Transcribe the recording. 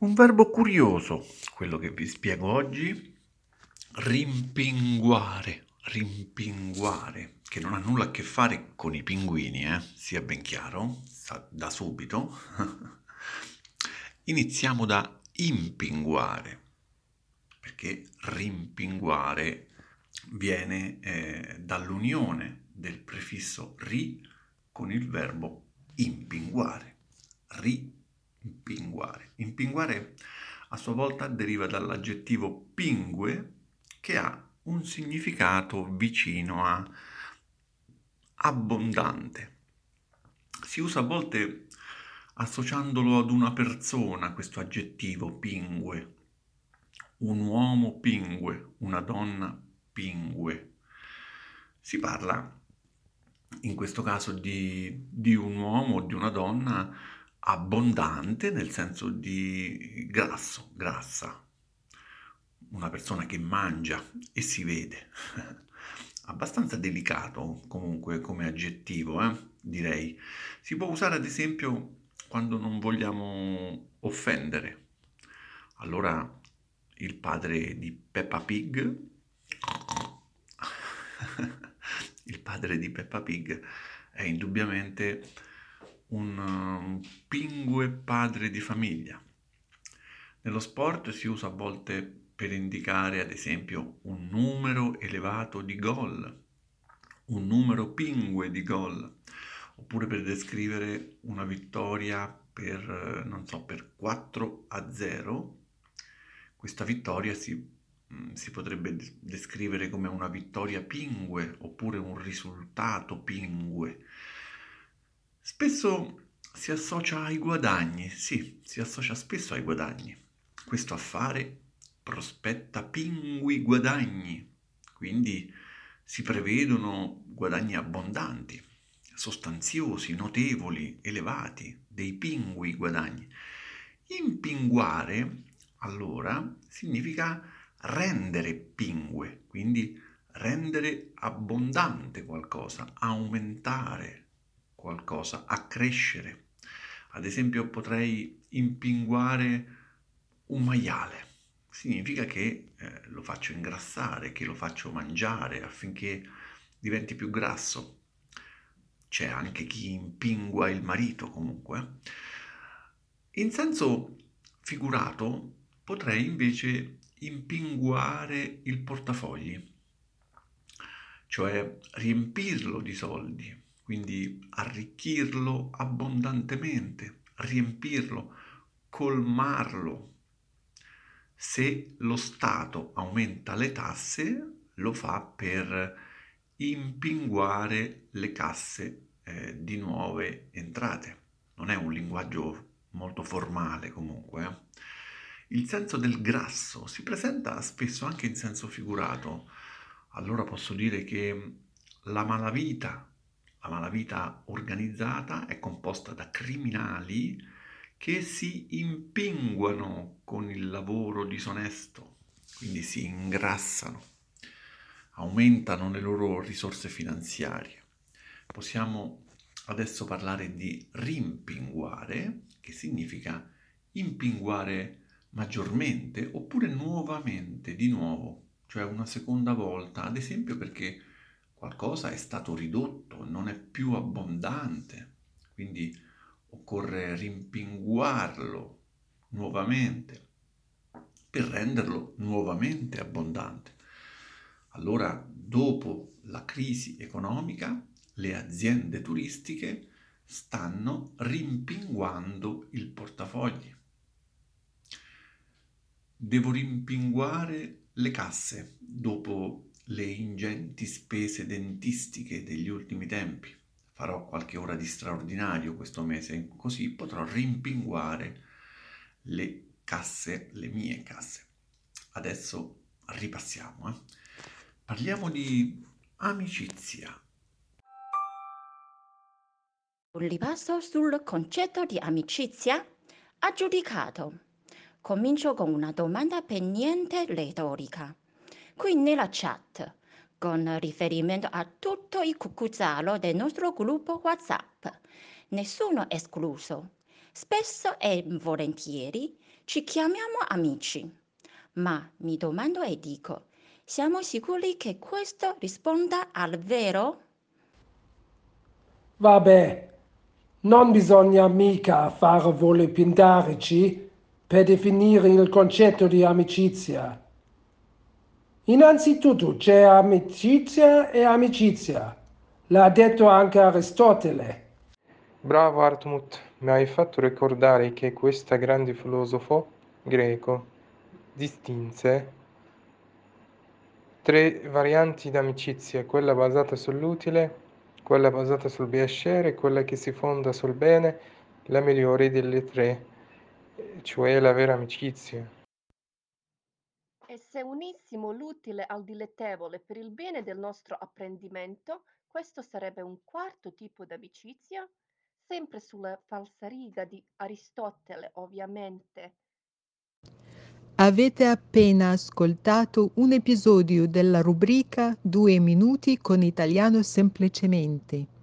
Un verbo curioso, quello che vi spiego oggi, rimpinguare, rimpinguare, che non ha nulla a che fare con i pinguini, eh? sia ben chiaro, da subito. Iniziamo da impinguare, perché rimpinguare viene eh, dall'unione del prefisso ri con il verbo impinguare. Ri impinguare. Impinguare a sua volta deriva dall'aggettivo pingue che ha un significato vicino a abbondante. Si usa a volte associandolo ad una persona, questo aggettivo pingue, un uomo pingue, una donna pingue. Si parla in questo caso di, di un uomo o di una donna abbondante nel senso di grasso, grassa, una persona che mangia e si vede. Abbastanza delicato comunque come aggettivo, eh? direi. Si può usare ad esempio quando non vogliamo offendere. Allora il padre di Peppa Pig, il padre di Peppa Pig è indubbiamente un pingue padre di famiglia. Nello sport si usa a volte per indicare ad esempio un numero elevato di gol, un numero pingue di gol, oppure per descrivere una vittoria per, non so, per 4 a 0. Questa vittoria si, mm, si potrebbe descrivere come una vittoria pingue oppure un risultato pingue. Spesso si associa ai guadagni, sì, si associa spesso ai guadagni. Questo affare prospetta pingui guadagni, quindi si prevedono guadagni abbondanti, sostanziosi, notevoli, elevati, dei pingui guadagni. Impinguare, allora, significa rendere pingue, quindi rendere abbondante qualcosa, aumentare qualcosa, a crescere. Ad esempio potrei impinguare un maiale. Significa che eh, lo faccio ingrassare, che lo faccio mangiare affinché diventi più grasso. C'è anche chi impingua il marito comunque. In senso figurato potrei invece impinguare il portafogli, cioè riempirlo di soldi, quindi arricchirlo abbondantemente, riempirlo, colmarlo. Se lo Stato aumenta le tasse, lo fa per impinguare le casse eh, di nuove entrate. Non è un linguaggio molto formale comunque. Eh. Il senso del grasso si presenta spesso anche in senso figurato. Allora posso dire che la malavita la malavita organizzata è composta da criminali che si impinguano con il lavoro disonesto, quindi si ingrassano, aumentano le loro risorse finanziarie. Possiamo adesso parlare di rimpinguare, che significa impinguare maggiormente oppure nuovamente, di nuovo, cioè una seconda volta, ad esempio perché qualcosa è stato ridotto, non è più abbondante, quindi occorre rimpinguarlo nuovamente per renderlo nuovamente abbondante. Allora, dopo la crisi economica, le aziende turistiche stanno rimpinguando il portafogli. Devo rimpinguare le casse dopo le ingenti spese dentistiche degli ultimi tempi. Farò qualche ora di straordinario questo mese, così potrò rimpinguare le casse, le mie casse. Adesso ripassiamo. Eh? Parliamo di amicizia. Un ripasso sul concetto di amicizia aggiudicato. Comincio con una domanda per niente retorica qui nella chat con riferimento a tutto il cucuzzaro del nostro gruppo WhatsApp. Nessuno escluso. Spesso e volentieri ci chiamiamo amici, ma mi domando e dico, siamo sicuri che questo risponda al vero? Vabbè, non bisogna mica fare voli pindarici per definire il concetto di amicizia. Innanzitutto c'è amicizia e amicizia. L'ha detto anche Aristotele. Bravo Hartmut, mi hai fatto ricordare che questo grande filosofo greco distinse tre varianti di amicizia, quella basata sull'utile, quella basata sul piacere quella che si fonda sul bene, la migliore delle tre, cioè la vera amicizia. E se unissimo l'utile al dilettevole per il bene del nostro apprendimento, questo sarebbe un quarto tipo di amicizia? Sempre sulla falsariga di Aristotele, ovviamente. Avete appena ascoltato un episodio della rubrica Due minuti con italiano semplicemente.